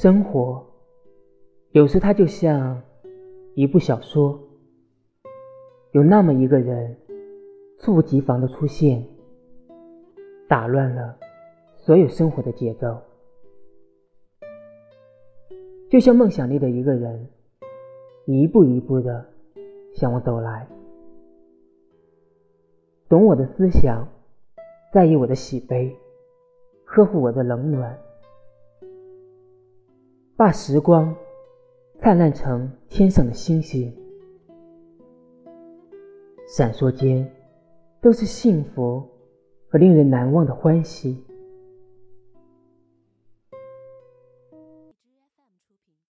生活有时它就像一部小说，有那么一个人猝不及防的出现，打乱了所有生活的节奏。就像梦想里的一个人，一步一步的向我走来，懂我的思想，在意我的喜悲，呵护我的冷暖。把时光灿烂成天上的星星，闪烁间都是幸福和令人难忘的欢喜。